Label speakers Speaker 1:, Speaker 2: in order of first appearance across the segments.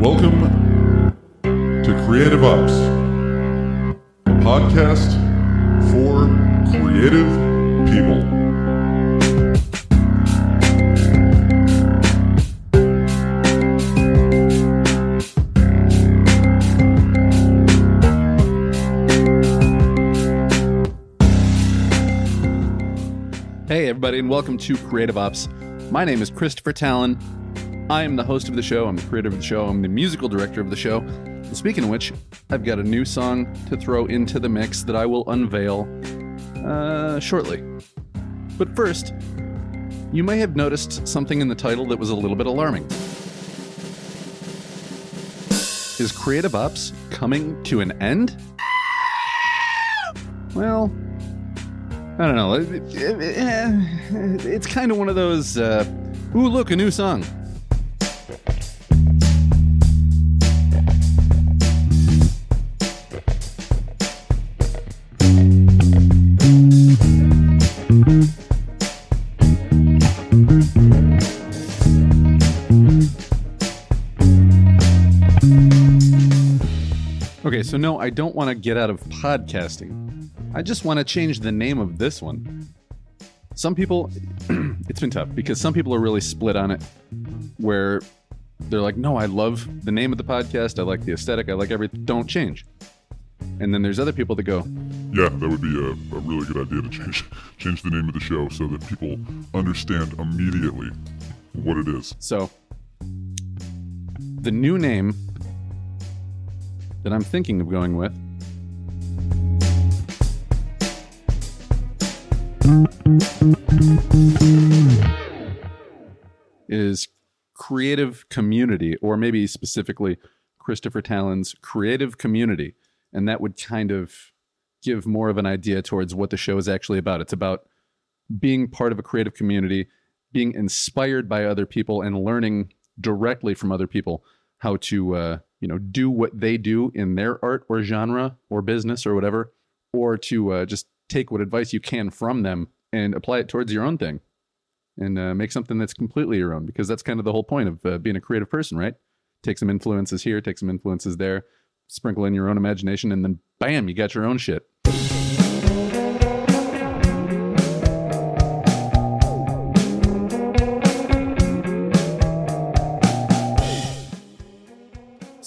Speaker 1: Welcome to Creative Ops, a podcast for creative people.
Speaker 2: Hey, everybody, and welcome to Creative Ops. My name is Christopher Talon. I am the host of the show. I'm the creator of the show. I'm the musical director of the show. Speaking of which, I've got a new song to throw into the mix that I will unveil uh, shortly. But first, you may have noticed something in the title that was a little bit alarming. Is Creative Ops coming to an end? Well, I don't know. It- it- it- It's kind of one of those, uh, ooh, look, a new song. No, I don't want to get out of podcasting. I just want to change the name of this one. Some people, it's been tough because some people are really split on it, where they're like, no, I love the name of the podcast. I like the aesthetic. I like everything. Don't change. And then there's other people that go,
Speaker 1: Yeah, that would be a, a really good idea to change change the name of the show so that people understand immediately what it is.
Speaker 2: So, the new name that I'm thinking of going with is Creative Community, or maybe specifically Christopher Talon's Creative Community. And that would kind of give more of an idea towards what the show is actually about. It's about being part of a creative community, being inspired by other people, and learning directly from other people how to uh, you know do what they do in their art or genre or business or whatever, or to uh, just take what advice you can from them and apply it towards your own thing and uh, make something that's completely your own because that's kind of the whole point of uh, being a creative person, right? Take some influences here, take some influences there, sprinkle in your own imagination, and then bam, you got your own shit.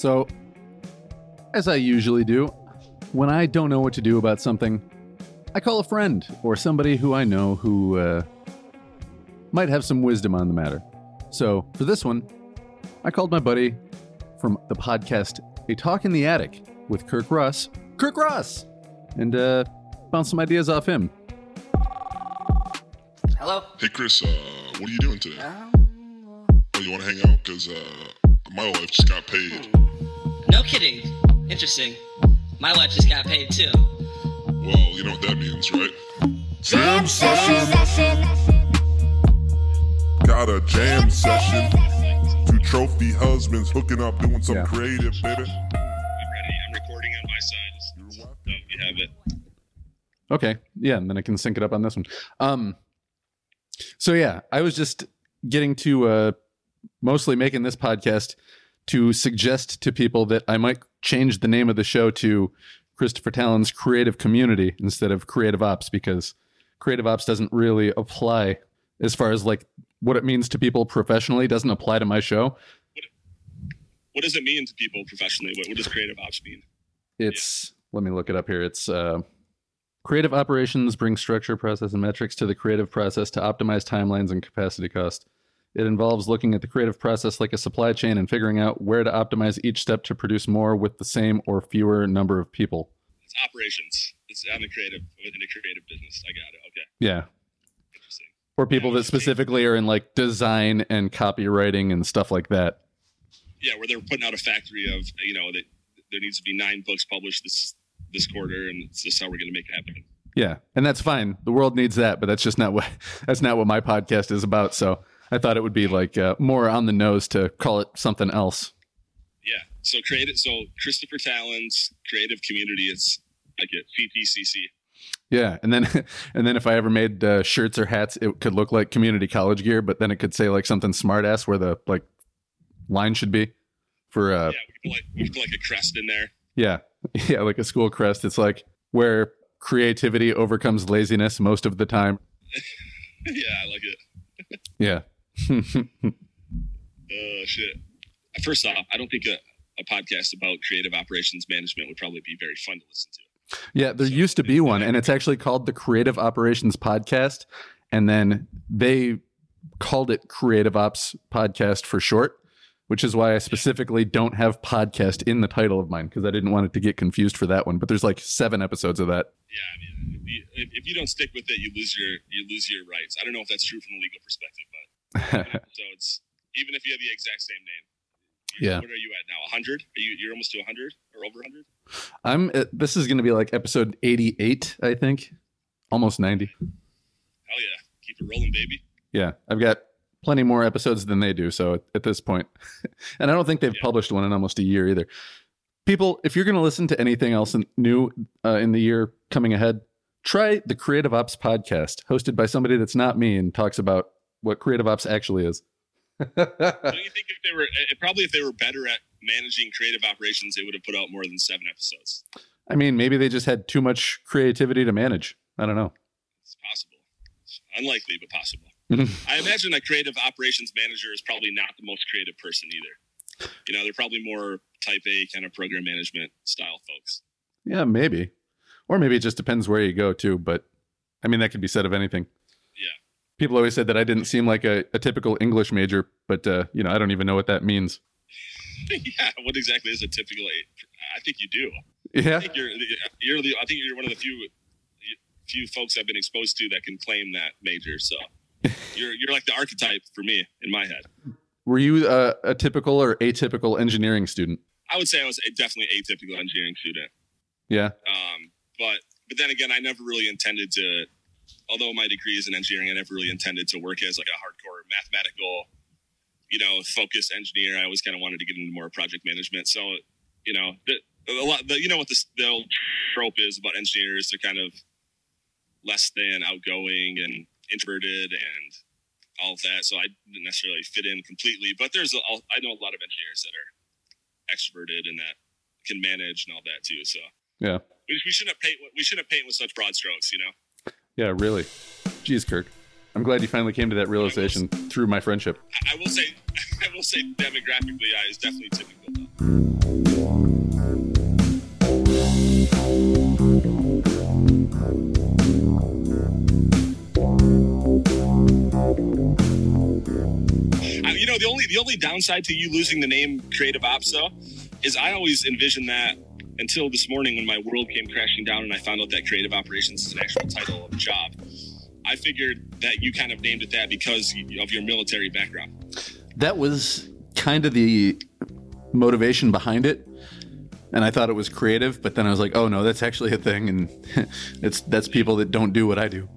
Speaker 2: So, as I usually do, when I don't know what to do about something, I call a friend or somebody who I know who uh, might have some wisdom on the matter. So, for this one, I called my buddy from the podcast A Talk in the Attic with Kirk Ross, Kirk Ross, and uh, bounced some ideas off him.
Speaker 3: Hello?
Speaker 1: Hey Chris, uh, what are you doing today?
Speaker 3: Um,
Speaker 1: Oh, you want to hang out? Cause uh, my wife just got paid.
Speaker 3: No kidding. Interesting. My wife just got paid too.
Speaker 1: Well, you know what that means, right?
Speaker 4: Jam session.
Speaker 1: Got a jam session. Two trophy husbands hooking up, doing some
Speaker 2: Yeah.
Speaker 1: creative, baby.
Speaker 5: I'm ready. I'm recording on my side. So you have it.
Speaker 2: Okay, yeah, and then I can sync it up on this one. Um, so yeah, I was just getting to uh, mostly making this podcast to suggest to people that I might change the name of the show to Christopher Talon's Creative Community instead of Creative Ops because Creative Ops doesn't really apply as far as like what it means to people professionally doesn't apply to my show.
Speaker 5: What does it mean to people professionally? What, what does creative ops mean?
Speaker 2: It's let me look it up here. It's uh, creative operations bring structure, process, and metrics to the creative process to optimize timelines and capacity cost. It involves looking at the creative process like a supply chain and figuring out where to optimize each step to produce more with the same or fewer number of people.
Speaker 5: It's operations. It's I'm a creative in a creative business. I got it. Okay,
Speaker 2: Yeah.
Speaker 5: interesting.
Speaker 2: Or people that specifically are in like design and copywriting and stuff like that.
Speaker 5: Yeah, where they're putting out a factory of you know that there needs to be nine books published this this quarter, and it's just how we're going to make it happen.
Speaker 2: Yeah, and that's fine. The world needs that, but that's just not what that's not what my podcast is about. So I thought it would be like uh, more on the nose to call it something else.
Speaker 5: Yeah. So creative. So Christopher Talon's creative community. It's I get CPCC.
Speaker 2: Yeah, and then and then if I ever made uh, shirts or hats, it could look like community college gear, but then it could say like something smart ass where the like line should be. for uh
Speaker 5: Yeah, we put like we put like a crest in there.
Speaker 2: yeah yeah like a school crest. It's like where creativity overcomes laziness most of the time.
Speaker 5: yeah, I like it.
Speaker 2: Yeah.
Speaker 5: Oh shit. First off, I don't think a, a podcast about creative operations management would probably be very fun to listen to.
Speaker 2: Yeah, there
Speaker 5: So,
Speaker 2: used to be one, and it's actually called the Creative Operations Podcast. And then they called it Creative Ops Podcast for short, which is why I specifically don't have podcast in the title of mine because I didn't want it to get confused for that one. But there's like seven episodes of that.
Speaker 5: Yeah, I mean, if you, if, you don't stick with it, you lose your you lose your rights. I don't know if that's true from a legal perspective, so it's even if you have the exact same name.
Speaker 2: Yeah.
Speaker 5: What are you at now? 100? Are you you're almost to 100 or over 100?
Speaker 2: I'm. uh, This is going to be like episode 88, I think, almost 90.
Speaker 5: Hell yeah. Keep it rolling, baby.
Speaker 2: Yeah, I've got plenty more episodes than they do. So at, at this point, and I don't think they've
Speaker 5: Yeah.
Speaker 2: published one in almost a year either. People, if you're going to listen to anything else in, new uh, in the year coming ahead, try the Creative Ops podcast, hosted by somebody that's not me and talks about what Creative Ops actually is.
Speaker 5: Don't you think if they were eh, probably if they were better at managing creative operations, they would have put out more than seven episodes?
Speaker 2: I mean, maybe they just had too much creativity to manage. I don't know.
Speaker 5: It's possible. It's unlikely, but possible. I imagine a creative operations manager is probably not the most creative person either. You know, they're probably more type A kind of program management style folks.
Speaker 2: Yeah, maybe, or maybe it just depends where you go too. But I mean, that could be said of anything. People always said that I didn't seem like a, a typical English major, but uh, you know, I don't even know what that means.
Speaker 5: yeah, what exactly is a typical I think you do.
Speaker 2: Yeah,
Speaker 5: I think you're you're the I think you're one of the few few folks I've been exposed to that can claim that major. So you're you're like the archetype for me in my head.
Speaker 2: were you uh, a typical or atypical engineering student?
Speaker 5: I would say I was a, definitely atypical engineering student.
Speaker 2: Yeah,
Speaker 5: Um, but but then again, I never really intended to. Although my degree is in engineering, I never really intended to work as like a hardcore mathematical, you know, focused engineer. I always kind of wanted to get into more project management. So, you know, the, a lot. The, you know what the, the old trope is about engineers? They're kind of less than outgoing and introverted and all of that. So I didn't necessarily fit in completely. But there's a, I know a lot of engineers that are extroverted and that can manage and all that too. So
Speaker 2: yeah,
Speaker 5: we, we shouldn't paint we shouldn't paint with such broad strokes, you know.
Speaker 2: Yeah. Really. Jeez, Kirk. I'm glad you finally came to that realization through my friendship.
Speaker 5: I, will say, I will say, demographically, I is definitely typical. Though. I, you know, the only the only downside to you losing the name Creative Ops though is I always envisioned that until this morning when my world came crashing down and I found out that Creative Operations is an actual title of a job. I figured that you kind of named it that because of your military background.
Speaker 2: That was kind of the motivation behind it. And I thought it was creative, but then I was like, "Oh no, that's actually a thing, and it's that's people that don't do what I do."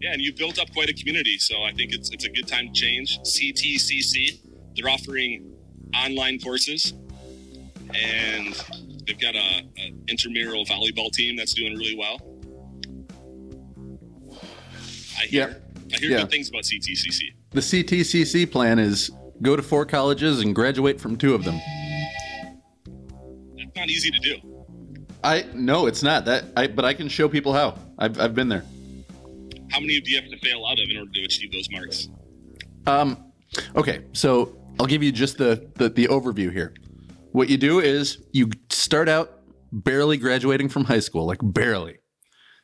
Speaker 5: Yeah, and you built up quite a community, so I think it's it's a good time to change. CTCC, they're offering online courses, and they've got a, a intramural volleyball team that's doing really well. I hear, I hear
Speaker 2: Yeah.
Speaker 5: good things about CTCC.
Speaker 2: The CTCC plan is go to four colleges and graduate from two of them.
Speaker 5: That's not easy to do.
Speaker 2: I no, it's not that. I but I can show people how. I've I've been there.
Speaker 5: How many do you have to fail out of in order to achieve those marks?
Speaker 2: Um, okay, so I'll give you just the, the the overview here. What you do is you start out barely graduating from high school, like barely.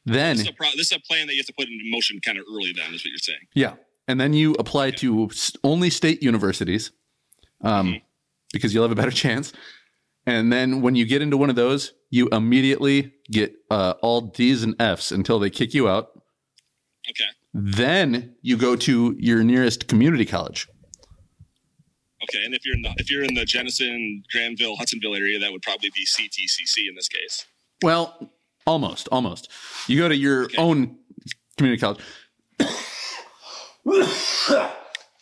Speaker 2: Then
Speaker 5: This is, a pro- this is a plan that you have to put into motion kind of early. Then is what you're saying.
Speaker 2: yeah, and then you apply to only state universities, um, because you'll have a better chance. And then when you get into one of those, you immediately get uh, all D's and F's until they kick you out.
Speaker 5: Okay.
Speaker 2: Then you go to your nearest community college.
Speaker 5: Okay, and if you're in the if you're in the Jenison, Grandville, Hudsonville area, that would probably be CTCC in this case.
Speaker 2: Well, almost, almost. You go to your
Speaker 5: Okay.
Speaker 2: own community college.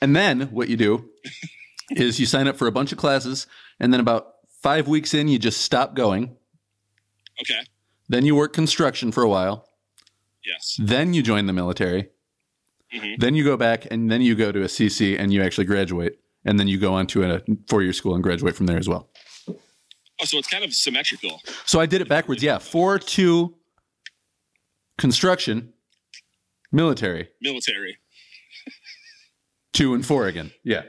Speaker 2: and then what you do is you sign up for a bunch of classes, and then about five weeks in, you just stop going.
Speaker 5: Okay.
Speaker 2: Then you work construction for a while.
Speaker 5: Yes.
Speaker 2: Then you join the military.
Speaker 5: Mhm.
Speaker 2: Then you go back, and then you go to a CC and you actually graduate. And then you go on to a four year school and graduate from there as well.
Speaker 5: Oh, so it's kind of symmetrical.
Speaker 2: So I did it backwards. Yeah, four two construction, military,
Speaker 5: Military.
Speaker 2: two and four again. Yeah.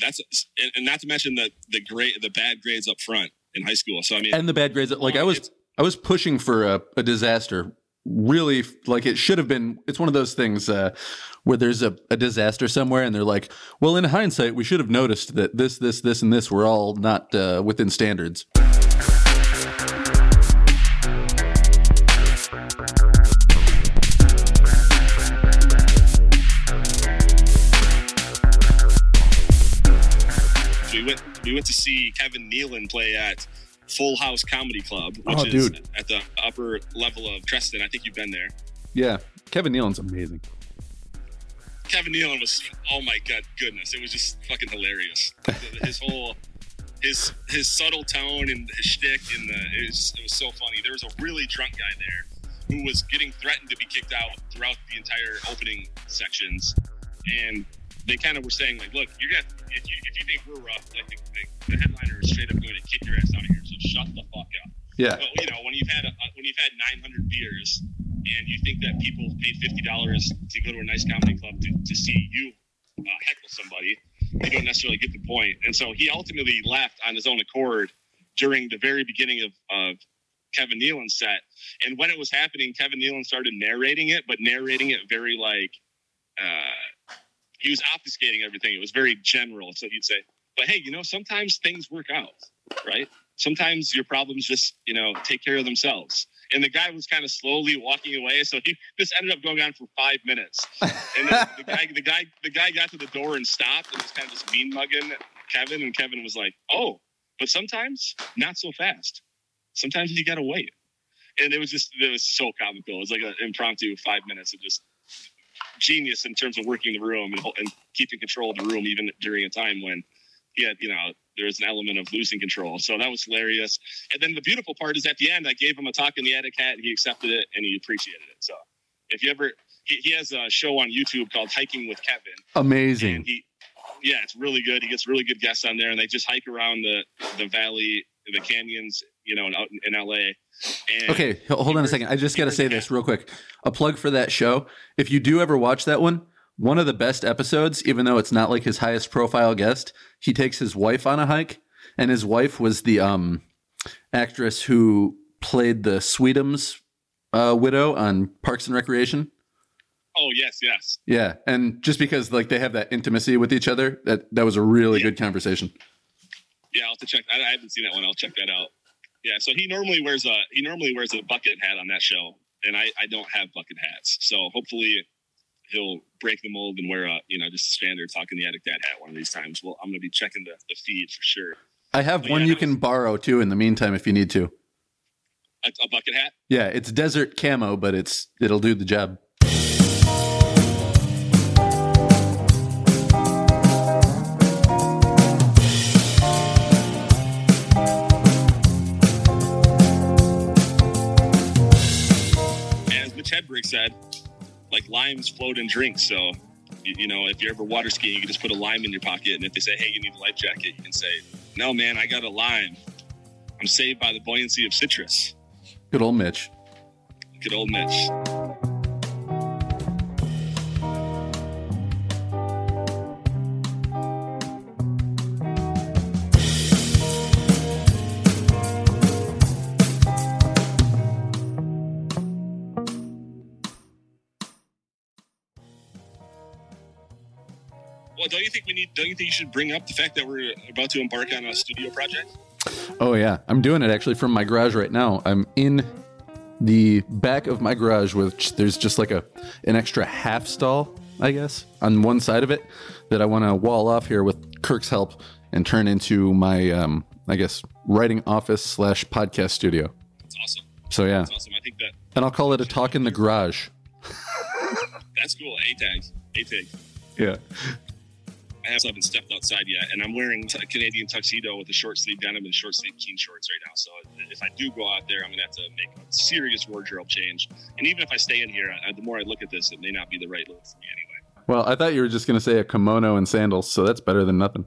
Speaker 5: That's and, and not to mention the the great the bad grades up front in high school. So I mean,
Speaker 2: and the bad grades. Like I was, I was pushing for a, a disaster. Really, like it should have been. It's one of those things uh, where there's a, a disaster somewhere, and they're like, "Well, in hindsight, we should have noticed that this, this, this, and this were all not uh, within standards."
Speaker 5: we went we went to see Kevin Nealon play at Full House Comedy Club, oh, which
Speaker 2: Oh,
Speaker 5: is
Speaker 2: dude.
Speaker 5: at the upper level of Treston. I think you've been there.
Speaker 2: Yeah, Kevin Nealon's amazing.
Speaker 5: Kevin Nealon was oh my god goodness, it was just fucking hilarious. his whole his his subtle tone and his shtick and the it was, it was so funny. There was a really drunk guy there who was getting threatened to be kicked out throughout the entire opening sections, and they kind of were saying like, look, you're gonna if you, if you think we're rough, like the, the, the headliner is straight up going to kick your ass out of here. So shut the fuck up.
Speaker 2: Yeah,
Speaker 5: But you know, when you've had a, when you've had 900 beers and you think that people paid fifty dollars to go to a nice comedy club to, to see you uh, heckle somebody, they don't necessarily get the point. And so he ultimately left on his own accord during the very beginning of, of Kevin Nealon's set. And when it was happening, Kevin Nealon started narrating it, but narrating it very like uh, he was obfuscating everything. It was very general. So he'd say, "But hey, you know, sometimes things work out, right?" sometimes your problems just you know take care of themselves and the guy was kind of slowly walking away so he this ended up going on for five minutes and the guy the guy the guy got to the door and stopped and was kind of just mean mugging kevin and kevin was like oh but sometimes not so fast sometimes you gotta wait and it was just it was so comical it was like an impromptu five minutes of just genius in terms of working the room and, and keeping control of the room even during a time when he had you know there was an element of losing control. So that was hilarious. And then the beautiful part is at the end, I gave him a talk in the attic hat and he accepted it and he appreciated it. So if you ever, he, he has a show on YouTube called Hiking with Kevin.
Speaker 2: amazing.
Speaker 5: And he, yeah, it's really good. He gets really good guests on there and they just hike around the, the valley, the canyons, you know, in, in LA. And
Speaker 2: Okay, hold on a second. I just got to say this real quick. A plug for that show. If you do ever watch that one, one of the best episodes, even though it's not like his highest profile guest, he takes his wife on a hike, and his wife was the um, actress who played the Sweetums uh, widow on Parks and Recreation.
Speaker 5: Oh, yes, yes.
Speaker 2: Yeah, and just because like they have that intimacy with each other, that that was a really good conversation.
Speaker 5: Yeah, I'll have to check. I, I haven't seen that one. I'll check that out. Yeah, so he normally wears a he normally wears a bucket hat on that show, and I I don't have bucket hats. So hopefully he'll break the mold and wear a you know just a standard talk in the attic dad hat one of these times. Well, I'm gonna be checking the, the feed for sure.
Speaker 2: I have
Speaker 5: Oh,
Speaker 2: one
Speaker 5: yeah,
Speaker 2: you can borrow too in the meantime if you need to.
Speaker 5: A, a bucket hat.
Speaker 2: Yeah, it's desert camo, but it's it'll do the job.
Speaker 5: Said, like limes float in drinks. So you, you know if you're ever water skiing, you can just put a lime in your pocket, and if they say, "Hey, you need a life jacket," you can say, "No, man, I got a lime. I'm saved by the buoyancy of citrus."
Speaker 2: Good old Mitch.
Speaker 5: Good old Mitch. Think we need? Don't you think you should bring up the fact that we're about to embark on a studio project?
Speaker 2: Oh yeah, I'm doing it actually from my garage right now. I'm in the back of my garage, which there's just like a an extra half stall, I guess, on one side of it that I want to wall off here with Kirk's help and turn into my, um, I guess, writing office slash podcast studio.
Speaker 5: That's awesome.
Speaker 2: So yeah,
Speaker 5: That's awesome. I think that
Speaker 2: and I'll call it a talk in the garage.
Speaker 5: that's cool. A tags. A tag.
Speaker 2: Yeah.
Speaker 5: I haven't even stepped outside yet, and I'm wearing a Canadian tuxedo with a short sleeve denim and short sleeve jean shorts right now. So if I do go out there, I'm gonna have to make a serious wardrobe change. And even if I stay in here, I, the more I look at this, it may not be the right look for me anyway.
Speaker 2: Well, I thought you were just to say a kimono and sandals, so that's better than nothing.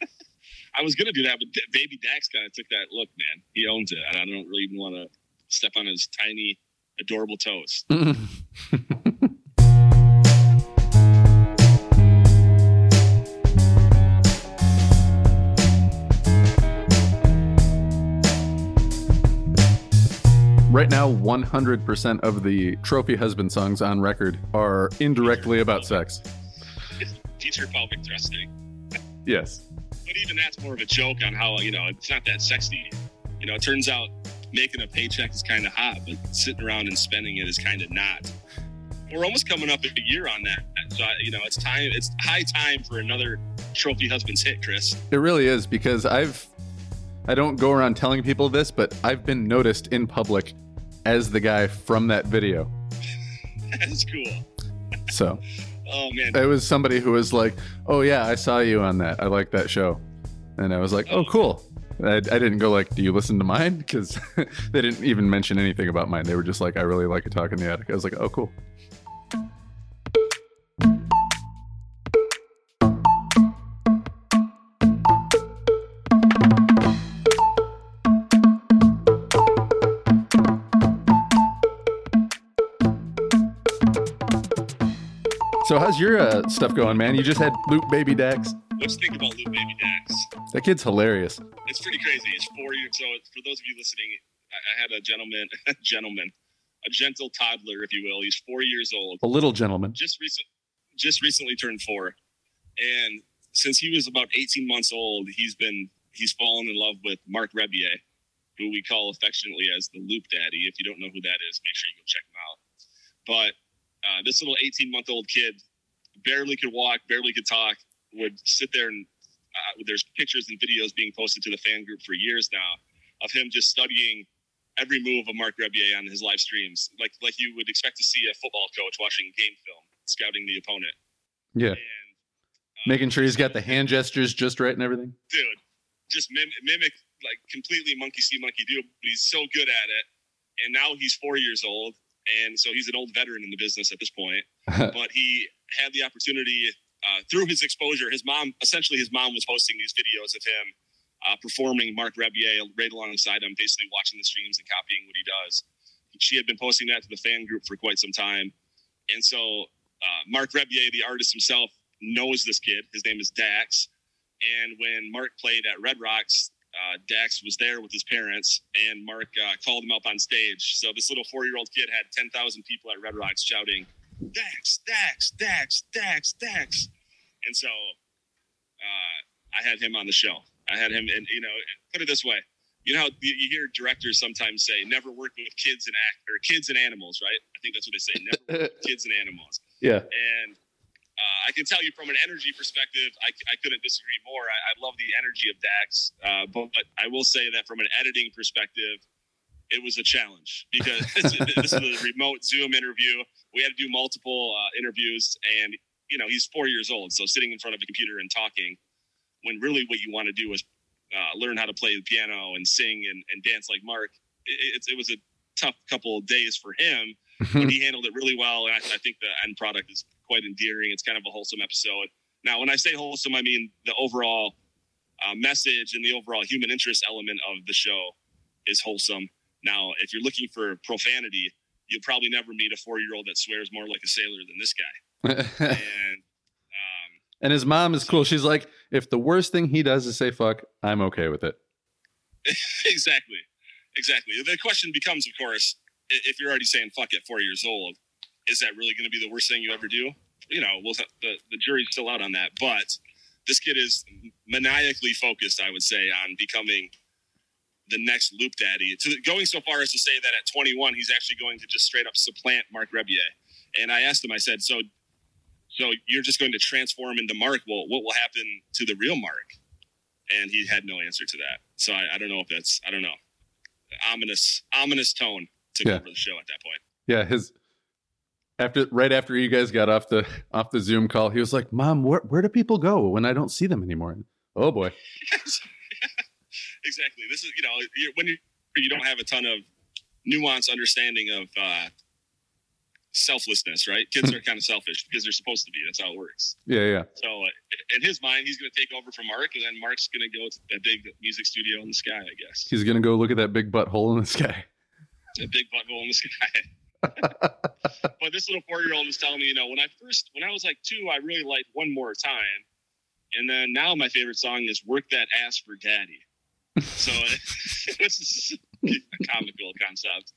Speaker 5: I was gonna do that, but Baby Dax kind of took that look, man. He owns it, and I don't really even want to step on his tiny, adorable toes.
Speaker 2: Right now, 100% of the trophy husband songs on record are indirectly about sex.
Speaker 5: Teacher pelvic thrusting.
Speaker 2: Yes.
Speaker 5: But even that's more of a joke on how you know it's not that sexy. You know, it turns out making a paycheck is kind of hot, but sitting around and spending it is kind of not. We're almost coming up a year on that, so you know it's time. It's high time for another trophy husband's hit, Chris.
Speaker 2: It really is because I've I don't go around telling people this, but I've been noticed in public as the guy from that video.
Speaker 5: That's cool.
Speaker 2: So
Speaker 5: Oh man,
Speaker 2: it was somebody who was like, "Oh yeah, I saw you on that. I like that show," and I was like, "Oh cool." I, I didn't go like, "Do you listen to mine?" Because they didn't even mention anything about mine. They were just like, "I really like a talk in the attic." I was like, "Oh cool." So how's your uh, stuff going, man? You just had Loop Baby Dax.
Speaker 5: you think about Loop Baby Dax?
Speaker 2: That kid's hilarious.
Speaker 5: It's pretty crazy. It's four years. So for those of you listening, I, I had a gentleman, a gentleman, a gentle toddler, if you will. He's four years old.
Speaker 2: A little gentleman.
Speaker 5: just recent just recently turned four and since he was about 18 months old he's been he's fallen in love with Marc Rebillet who we call affectionately as the loop daddy if you don't know who that is make sure you go check him out but uh, this little 18 month old kid barely could walk barely could talk would sit there and uh, there's pictures and videos being posted to the fan group for years now of him just studying every move of Marc Rebillet on his live streams, like like you would expect to see a football coach watching game film, scouting the opponent.
Speaker 2: Yeah.
Speaker 5: And uh,
Speaker 2: Making sure he's got the hand gestures just right and everything.
Speaker 5: dude, just mim- mimic like completely monkey see monkey do, but he's so good at it. And now he's four years old, and so he's an old veteran in the business at this point. but he had the opportunity uh, through his exposure. His mom, essentially, his mom was posting these videos of him uh, performing Marc Rebillet right alongside him, basically watching the streams and copying what he does. She had been posting that to the fan group for quite some time, and so uh, Marc Rebillet, the artist himself, knows this kid. His name is Dax, and when Mark played at Red Rocks. Uh, Dax was there with his parents, and Mark uh, called him up on stage. So this little four-year-old kid had ten thousand people at Red Rocks shouting, "Dax, Dax, Dax, Dax, Dax," and so uh, I had him on the show. I had him, and you know, put it this way: you know, how you, you hear directors sometimes say, "Never work with kids and act or kids and animals," right? I think that's what they say. Never work with kids and animals.
Speaker 2: Yeah.
Speaker 5: And uh, I can tell you from an energy perspective, I, I couldn't disagree more. I, I love the energy of Dax, uh, but, but I will say that from an editing perspective, it was a challenge because this, is a remote Zoom interview. We had to do multiple uh, interviews, and you know he's four years old, so sitting in front of a computer and talking, when really what you want to do is uh, learn how to play the piano and sing and, and dance like Mark. It, it, it was a tough couple of days for him, but he handled it really well, and I, I think the end product is quite endearing. It's kind of a wholesome episode. Now, when I say wholesome, I mean the overall uh, message and the overall human interest element of the show is wholesome. Now, if you're looking for profanity, you'll probably never meet a four-year-old that swears more like a sailor than this guy. And um,
Speaker 2: and his mom is cool. She's like, if the worst thing he does is say fuck, I'm okay with it.
Speaker 5: exactly, exactly. The question becomes, of course, if you're already saying fuck at four years old, is that really going to be the worst thing you ever do? You know, well, the the jury's still out on that. But this kid is maniacally focused, I would say, on becoming the next loop daddy. To going so far as to say that at 21, he's actually going to just straight up supplant Marc Rebillet. And I asked him, I said, so. So you're just going to transform into Mark. Well, what will happen to the real Mark? And he had no answer to that. So I, I don't know if that's I don't know ominous ominous tone took
Speaker 2: Yeah.
Speaker 5: over the show at that point.
Speaker 2: Yeah, his after right after you guys got off the off the Zoom call, he was like, "Mom, where where do people go when I don't see them anymore?" Oh boy.
Speaker 5: exactly. This is you know you're, when you you don't have a ton of nuanced understanding of uh, selflessness, right? Kids are kind of selfish because they're supposed to be. That's how it works.
Speaker 2: Yeah, yeah.
Speaker 5: So uh, in his mind, he's going to take over from Mark, and then Mark's going to go to that big music studio in the sky, I guess.
Speaker 2: He's gonna go look at that big butthole in the sky.
Speaker 5: A big butthole in the sky. but this little four-year-old was telling me, you know, when I first, when I was like two, I really liked "One More Time," and then now my favorite song is "Work That Ass for Daddy." So is a comical concept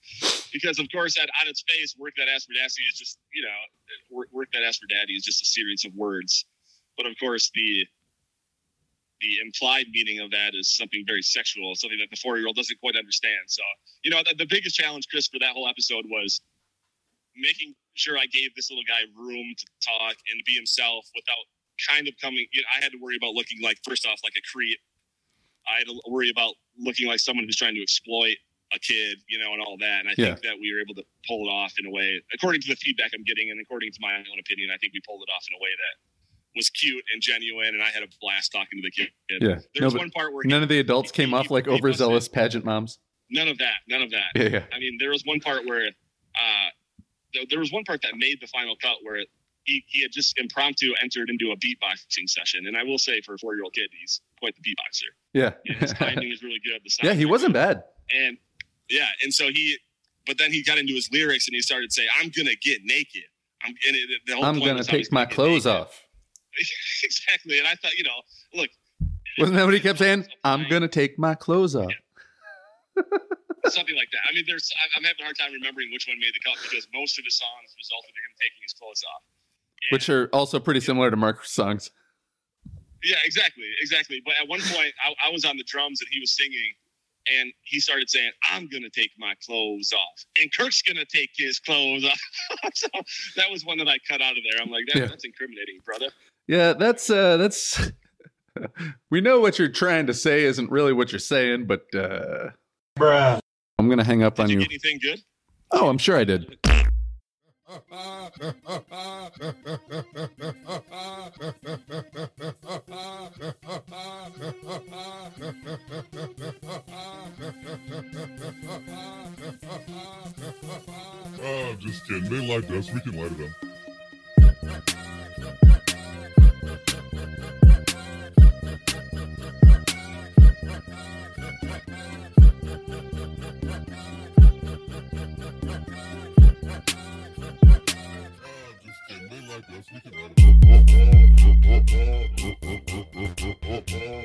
Speaker 5: because, of course, at, on its face, "Work That Ass for Daddy" is just, you know, work, "Work That Ass for Daddy" is just a series of words. But of course, the the implied meaning of that is something very sexual, something that the four-year-old doesn't quite understand. So, you know, the, the biggest challenge, Chris, for that whole episode was making sure I gave this little guy room to talk and be himself without kind of coming. You know, I had to worry about looking like, first off, like a creep. I had to worry about looking like someone who's trying to exploit a kid, you know, and all that. And I
Speaker 2: Yeah.
Speaker 5: think that we were able to pull it off in a way, according to the feedback I'm getting and according to my own opinion, I think we pulled it off in a way that was cute and genuine. And I had a blast talking to the kid.
Speaker 2: Yeah.
Speaker 5: There
Speaker 2: No,
Speaker 5: was one part where he-
Speaker 2: none of the adults
Speaker 5: he-
Speaker 2: came
Speaker 5: he-
Speaker 2: off like overzealous pageant moms.
Speaker 5: None of that. None of that.
Speaker 2: Yeah, yeah.
Speaker 5: I mean, there was one part where uh, there, there was one part that made the final cut where he, he had just impromptu entered into a beatboxing session. And I will say, for a four year old kid, he's quite the beatboxer.
Speaker 2: Yeah.
Speaker 5: His timing is really good. The
Speaker 2: yeah, he wasn't
Speaker 5: good.
Speaker 2: bad.
Speaker 5: And yeah, and so he, but then he got into his lyrics and he started saying, "I'm gonna get naked." I'm it, the whole
Speaker 2: I'm gonna
Speaker 5: was how he's
Speaker 2: take my clothes off.
Speaker 5: exactly. And I thought, you know, look,
Speaker 2: Wasn't that what he kept saying? I'm gonna take my clothes off.
Speaker 5: something like that. I mean, there's I'm- having a hard time remembering which one made the cut because most of his songs resulted in him taking his clothes off. And-
Speaker 2: Which are also pretty similar to Mark's songs.
Speaker 5: Yeah, exactly, exactly. But at one point, I, I was on the drums and he was singing, and he started saying, "I'm gonna take my clothes off," and Kirk's gonna take his clothes off. so that was one that I cut out of there. I'm like, that,
Speaker 2: Yeah.
Speaker 5: that's incriminating, brother.
Speaker 2: Yeah, that's uh that's we know what you're trying to say isn't really what you're saying, but uh
Speaker 4: Bruh.
Speaker 2: I'm gonna hang up
Speaker 5: Did
Speaker 2: on
Speaker 5: you
Speaker 2: you.
Speaker 5: get anything good?
Speaker 2: Oh, I'm sure I did.
Speaker 1: Oh, just kidding. They liked us. We can light it up. Oh, just kidding.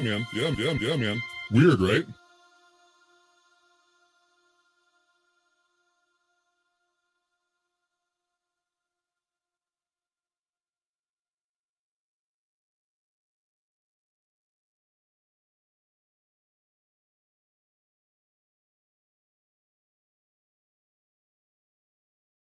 Speaker 1: Man. Yeah, yeah, yeah, man. Weird, right?